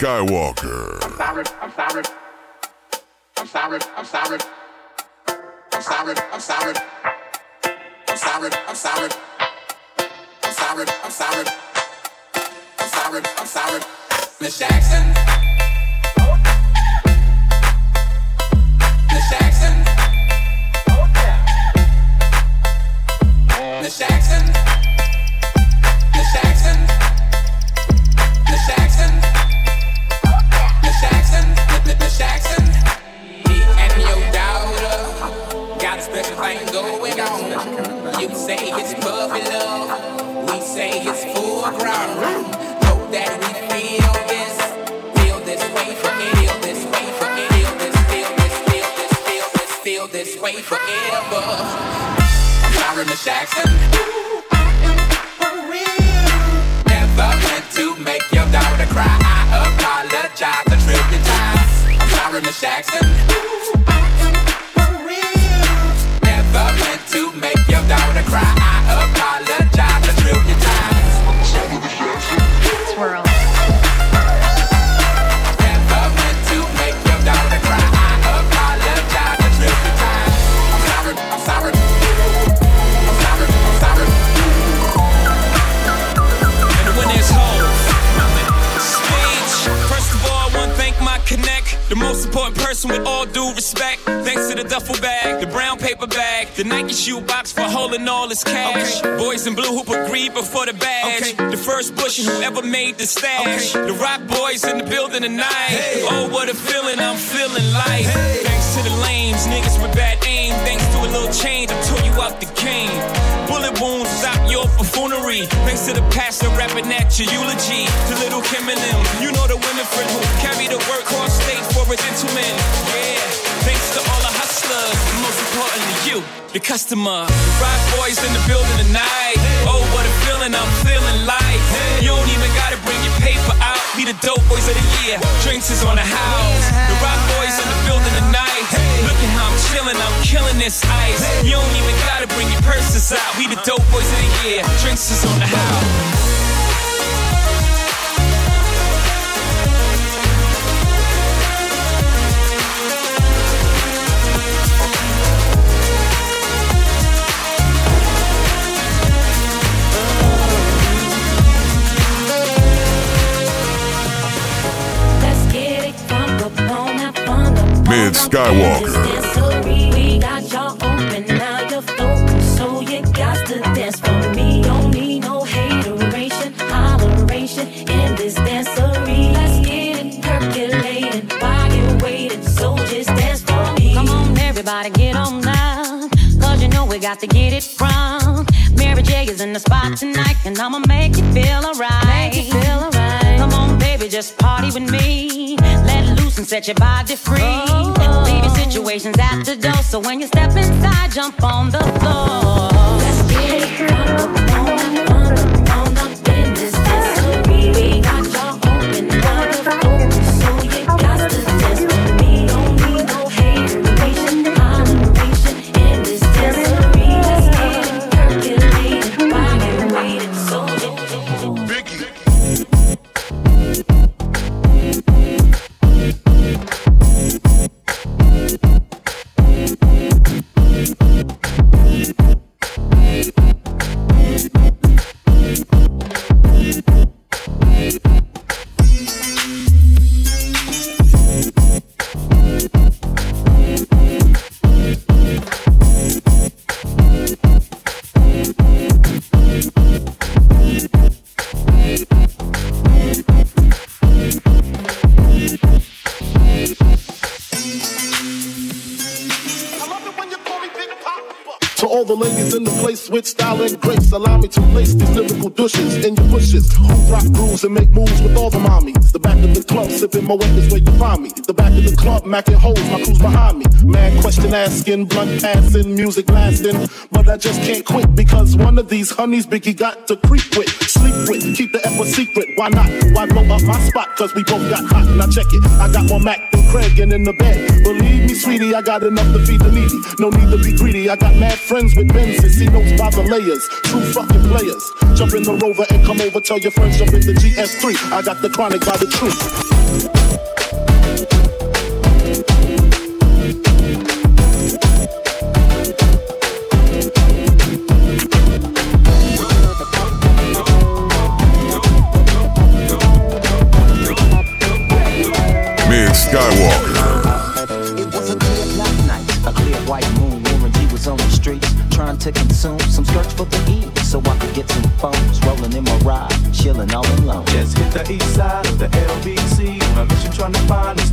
Skywalker. I'm sorry, I'm sorry. I'm sorry, I'm sorry. I'm sorry, I'm sorry. I'm sorry, I'm sorry. I'm sorry, I'm sorry. I'm sorry, I'm sorry. Miss Jackson. Miss Jackson. Miss Jackson. Jackson. Me and your daughter got a special thing going on. You say it's puppy love. We say it's full grown. That we feel this. Feel this way for feel this way for feel this, feel this, feel this, feel this, feel this way forever. I'm Miss Jackson. Jackson. Person with all due respect. Thanks to the duffel bag, the brown paper bag, the Nike shoe box for holding all his cash. Boys in blue who put greed before the badge. The first bush and whoever made the stash. The Roc boys in the building tonight. Oh, what a feeling I'm feeling like. Thanks to the lames, niggas with bad aim. Thanks to a little change, I tore you out the game. Bullet wounds your buffoonery. Thanks to the pastor rapping at your eulogy. To little Kim and them, you know the women friend who carry the work workhorse stage for a gentleman. Yeah, thanks to all the hustlers, and most importantly you, the customer. Roc boys in the building tonight. Oh, what a feeling I'm feeling like. You don't even gotta bring your paper out. Be the dope boys of the year. Drinks is on the house. The rock Look at how I'm chilling, I'm killing this ice. You don't even gotta bring your purses out. We the dope boys of the year. Drinks is on the house. Come on, everybody, get on down. Cause you know we got to get it from. Mary J is in the spot tonight, and I'ma make you feel alright. Make you feel alright. Come on, baby, just party with me. Let loose and set your body free. Oh. Leave your situations at the door, so when you step inside, jump on the floor. Sipping my is where you find me. The the club, macking hoes, my crew's behind me. Mad question asking, blunt passing, music lasting. But I just can't quit because one of these honeys Biggie got to creep with, sleep with, keep the F a secret. Why not? Why blow up my spot? Cause we both got hot. Now check it, I got more Mac than Craig and in the bed. Believe me, sweetie, I got enough to feed the needy. No need to be greedy. I got mad friends with Benzes, he knows by the layers. True fucking players. Jump in the rover and come over, tell your friends, jump in the GS3. I got the chronic by the truth. the east side of the LBC. My mission trying to find is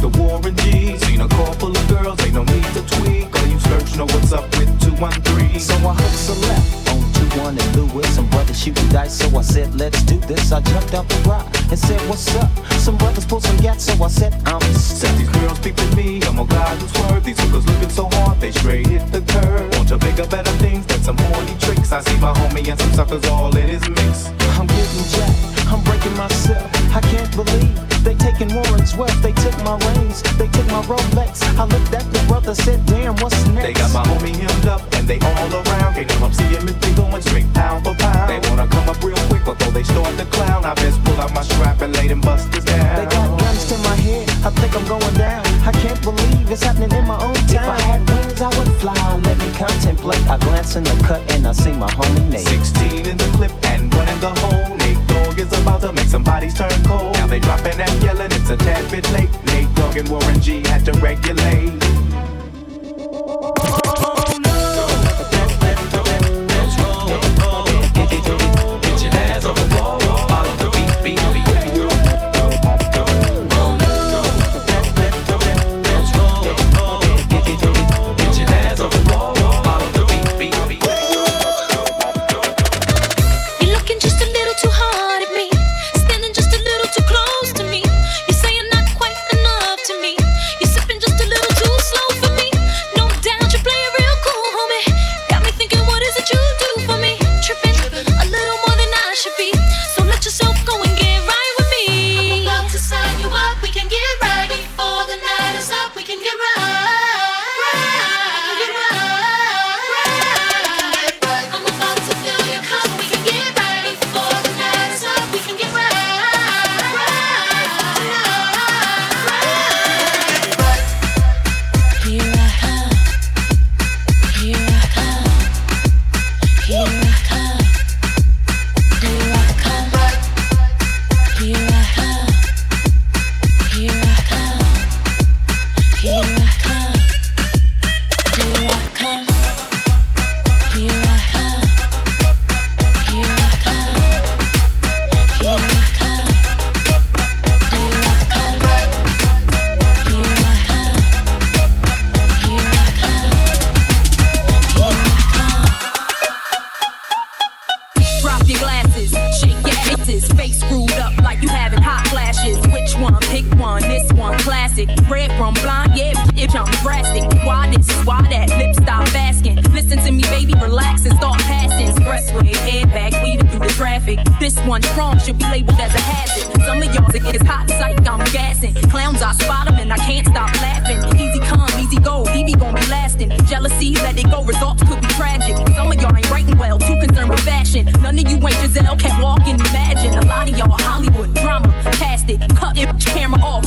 go, results could be tragic. Some of y'all ain't writing well, too concerned with fashion. None of you ain't Giselle, can't walk and imagine. A lot of y'all Hollywood drama, past it, cut your camera off.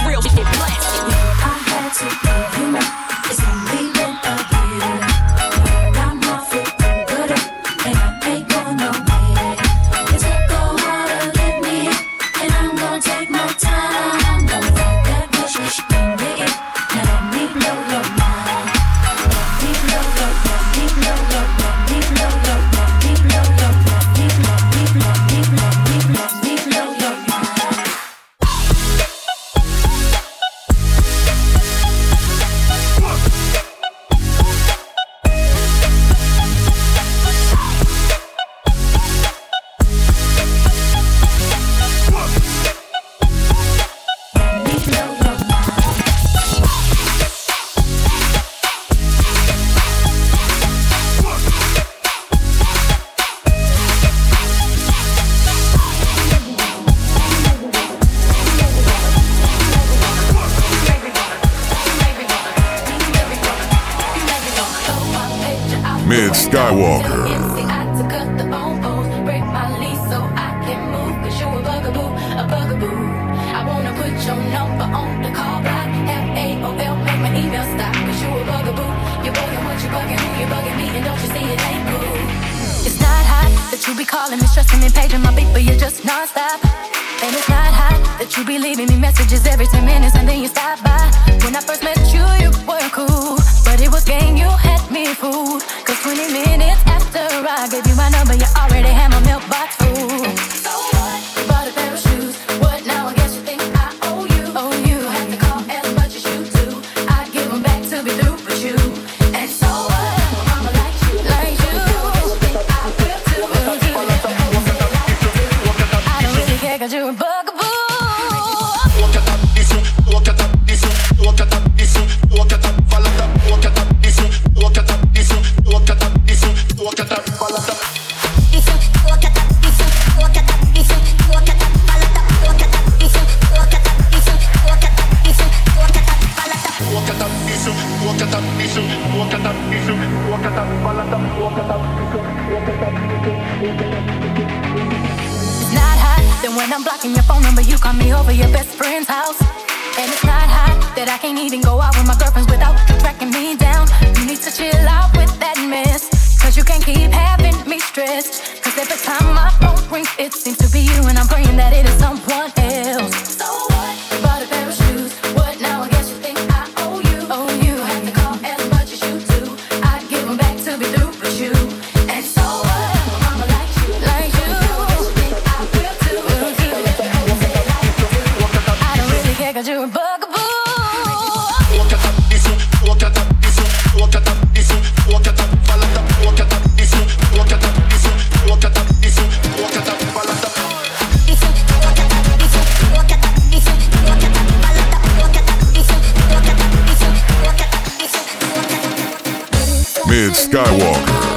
Mid Skywalker.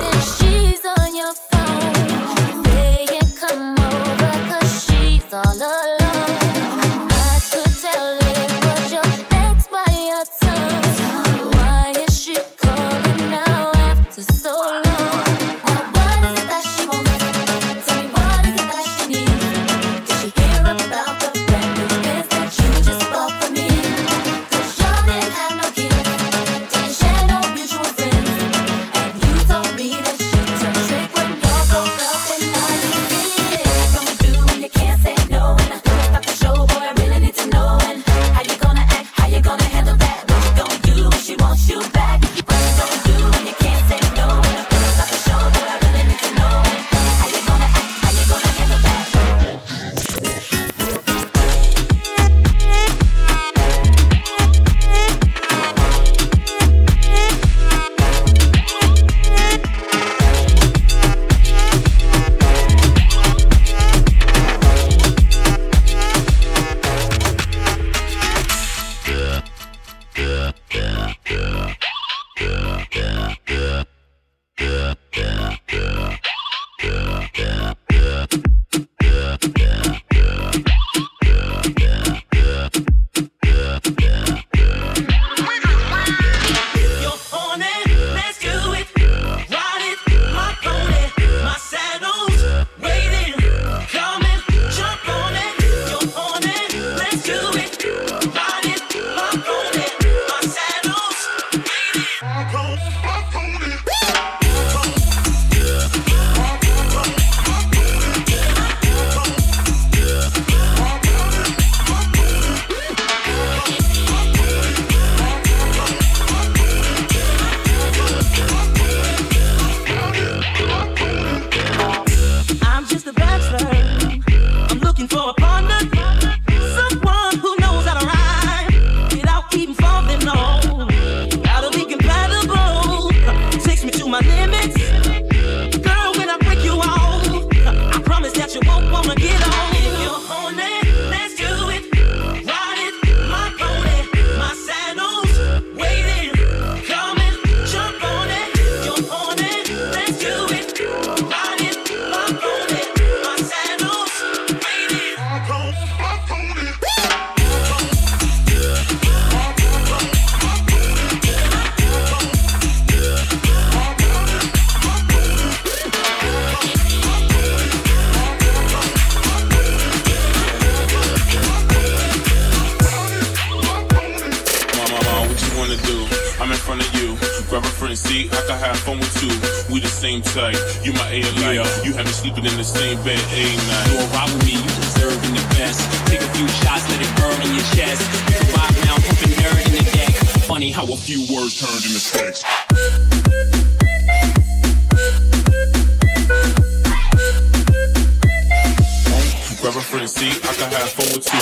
see I can have fun with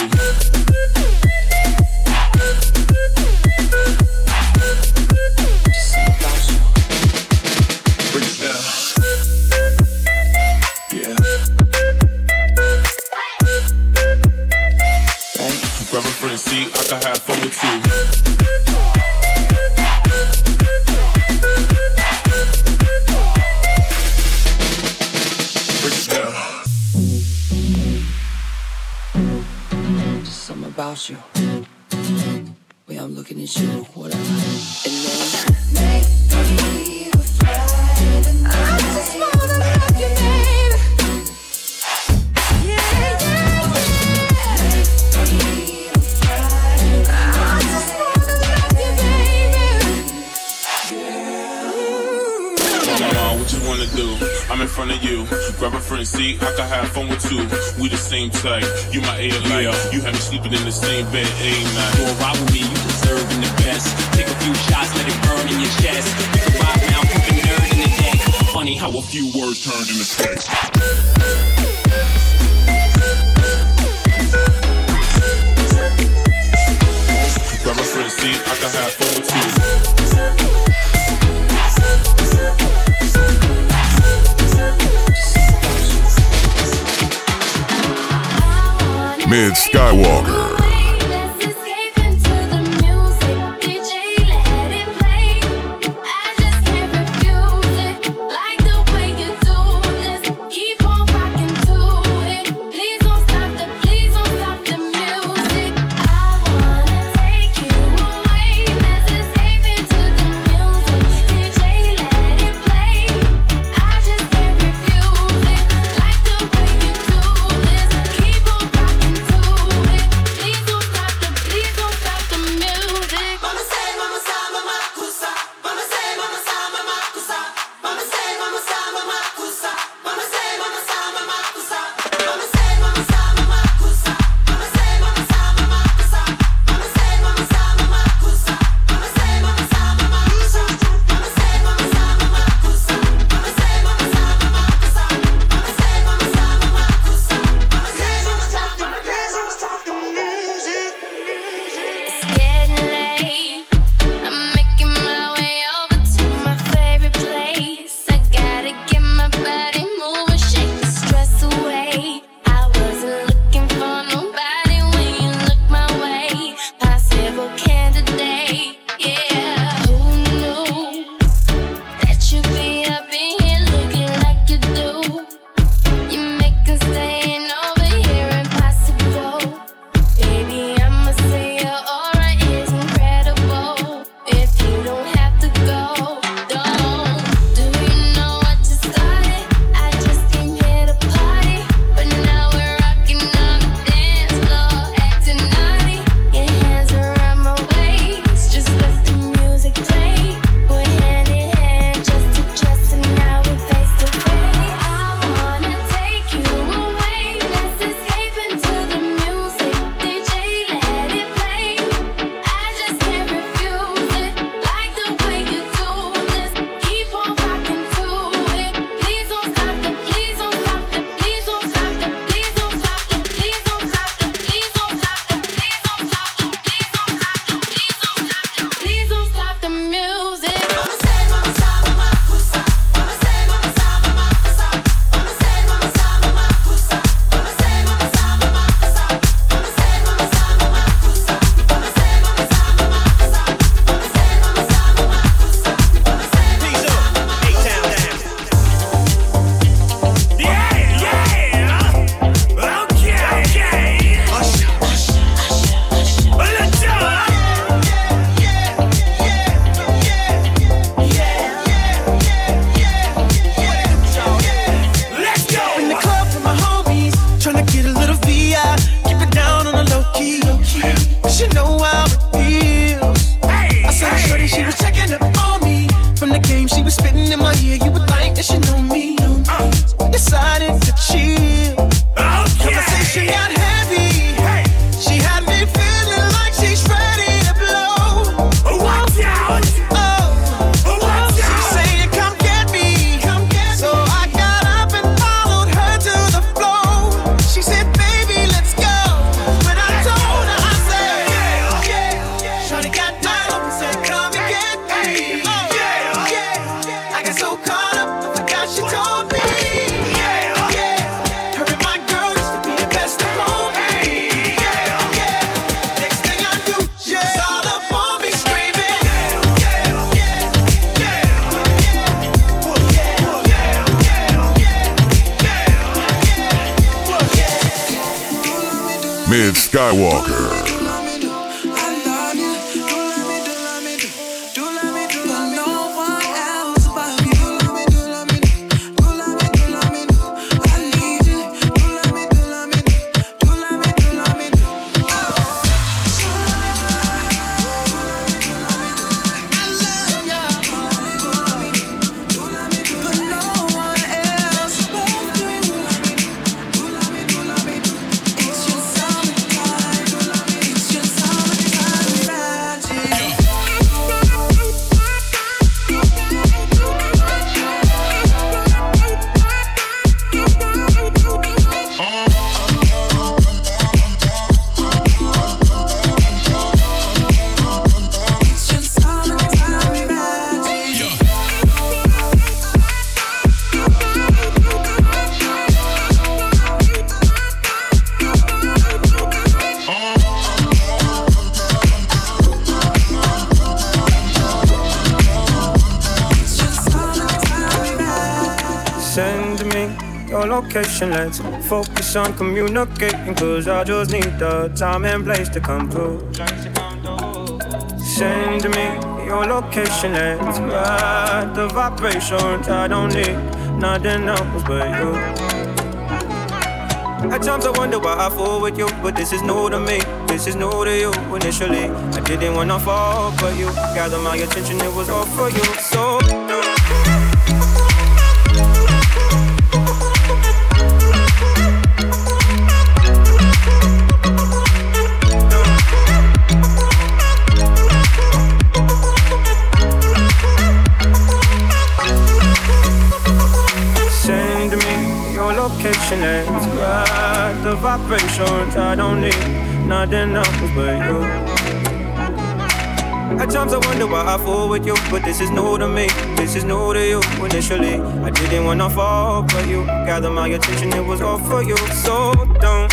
you. Skywalker. Let's focus on communicating. Cause I just need the time and place to come through. Send me your location, let's ride the vibrations. I don't need nothing else but you. At times I wonder why I fall with you, but this is new to me. This is new to you. Initially, I didn't wanna fall for you. Gather my attention, it was all for you. So. Vibrations. I don't need nothing else but you. At times I wonder why I fall with you, but this is new to me. This is new to you. Initially, I didn't wanna fall but you. gathered my attention, it was all for you. So don't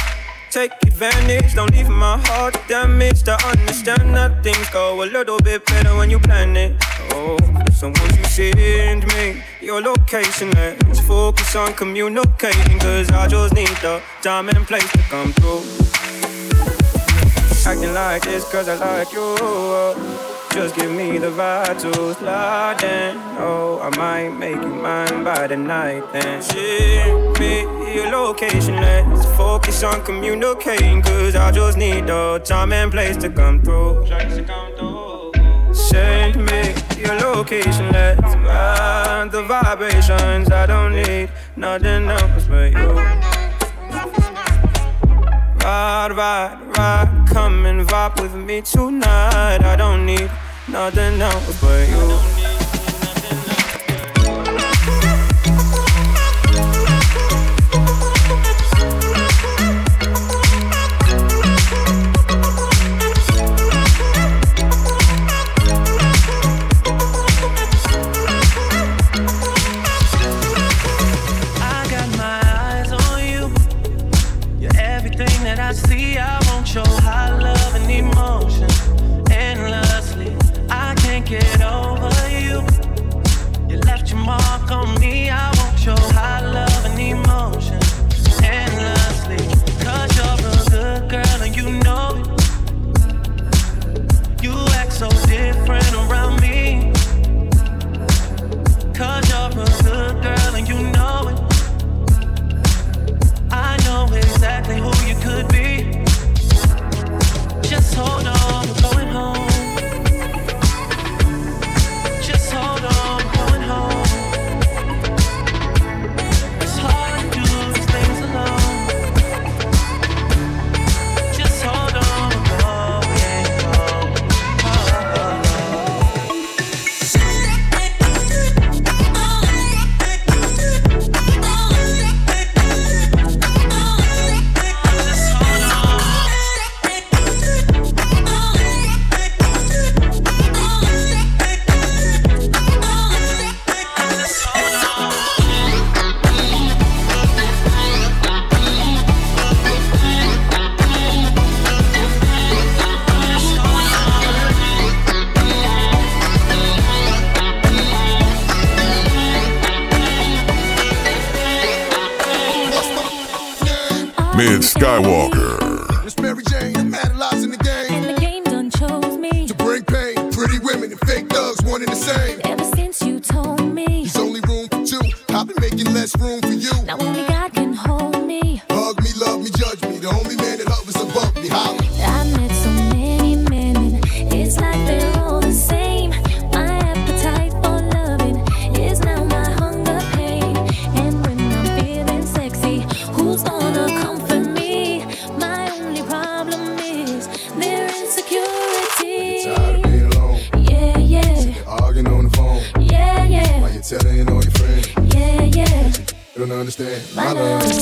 take advantage. Don't leave my heart damaged. I understand that things go a little bit better when you plan it. So won't you send me your location? Let's focus on communicating. Cause I just need the time and place to come through. Acting like this cause I like you. Just give me the vibe to slide in. Oh, I might make you mine by the night. Then share me your location. Let's focus on communicating. Cause I just need the time and place to come through. Send me your location. Let's ride the vibrations. I don't need nothing else but you. Ride, ride, ride, come and vibe with me tonight. I don't need nothing else but you. Mid Skywalker. It's Mary Jane, I'm analyzing the game. And the game done chose me. To bring pain, pretty women and fake thugs, one the same. Ever since you told me. There's only room for two. I've been making less room for you. Now Oh.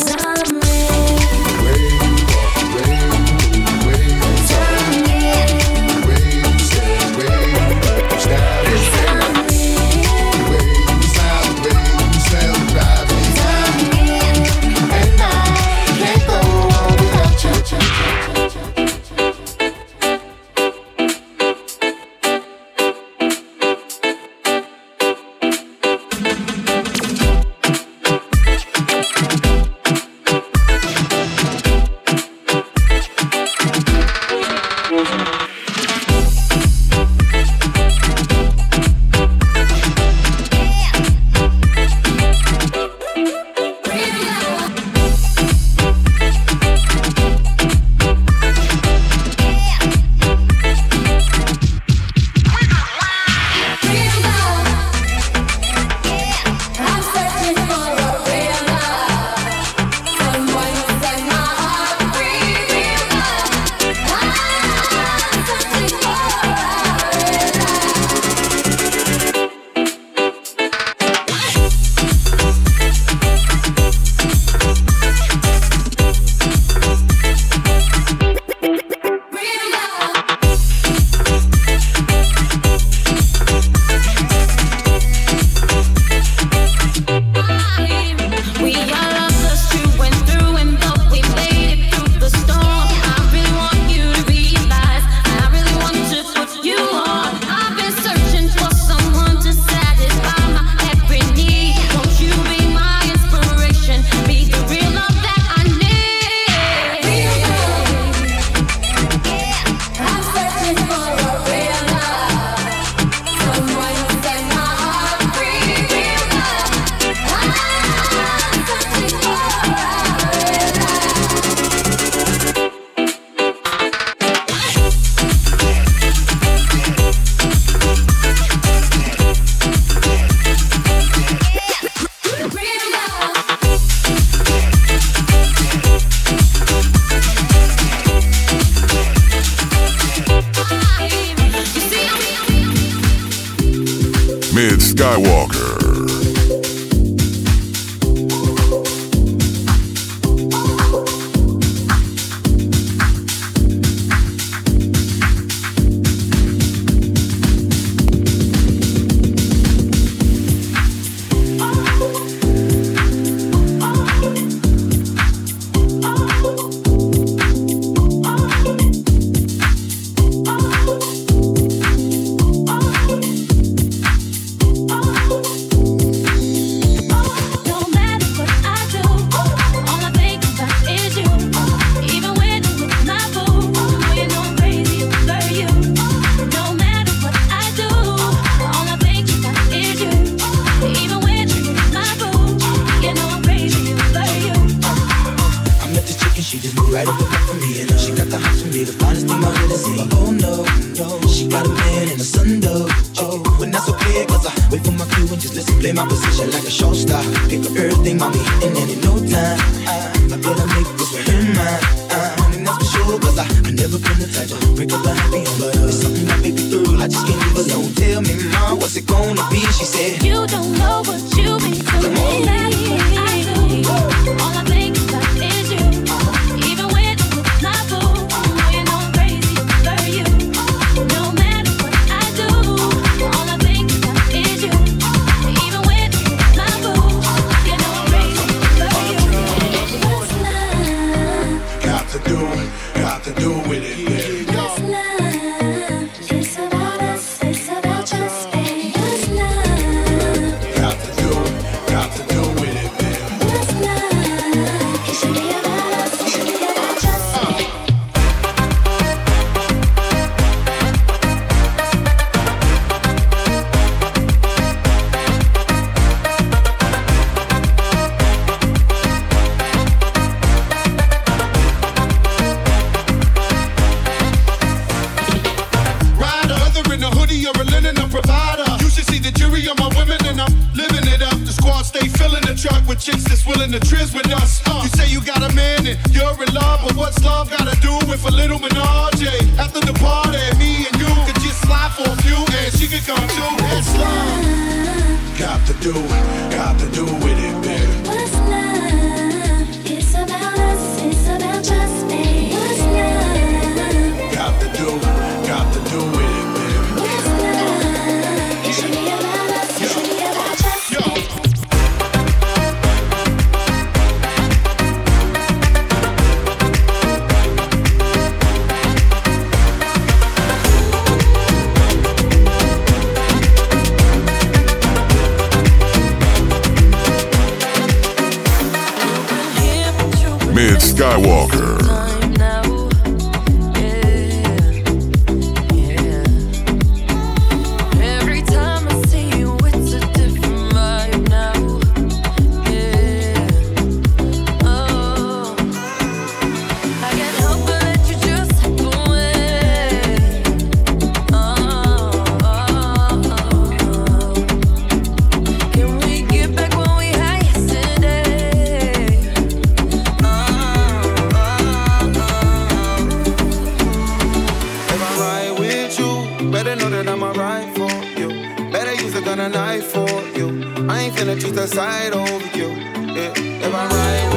finna treat the side over you. Yeah. If I'm right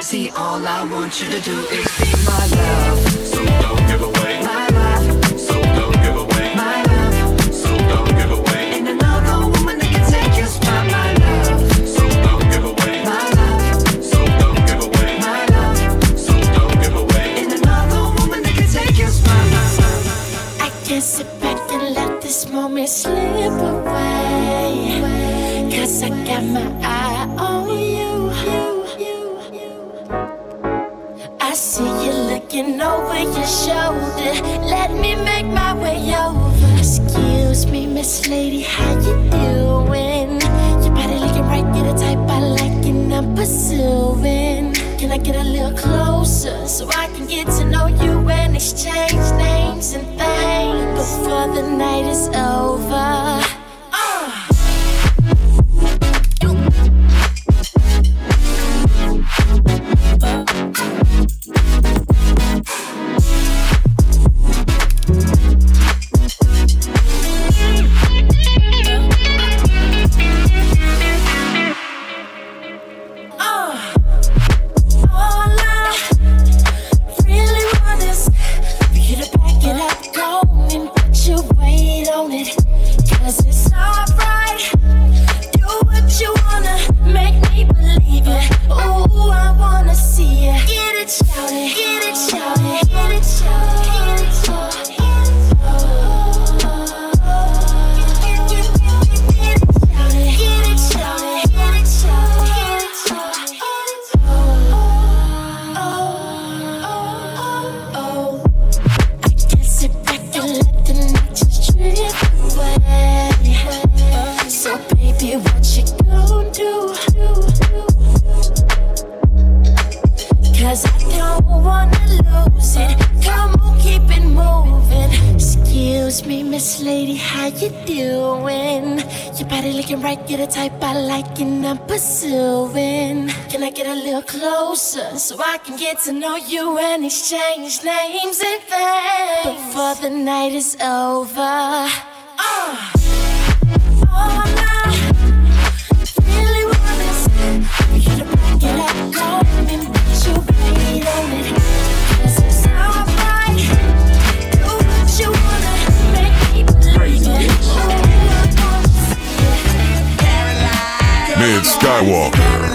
See, all I want you to do is be my love. So don't give away. lady, how you doing? Your body looking right, you're the type I like and I'm pursuing. Can I get a little closer so I can get to know you and exchange names and things before the night is over? Get a type I like and I'm pursuing. Can I get a little closer so I can get to know you and exchange names and things before the night is over? Uh. Oh, Skywalker.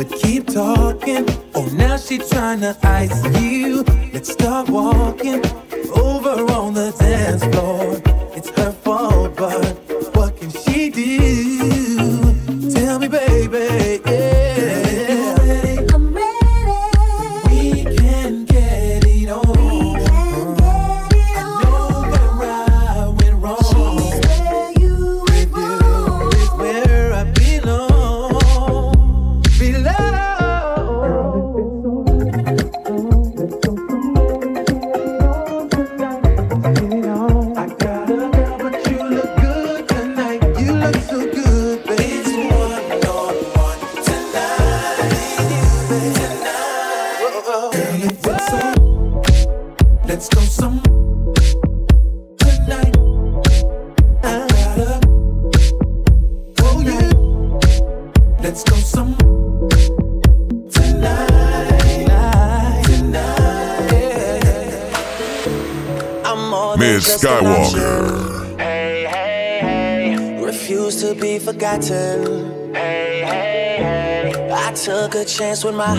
but keep talking. Oh, now she tryna ice you. Let's start walking over on the dance floor. It's her when my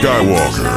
Skywalker.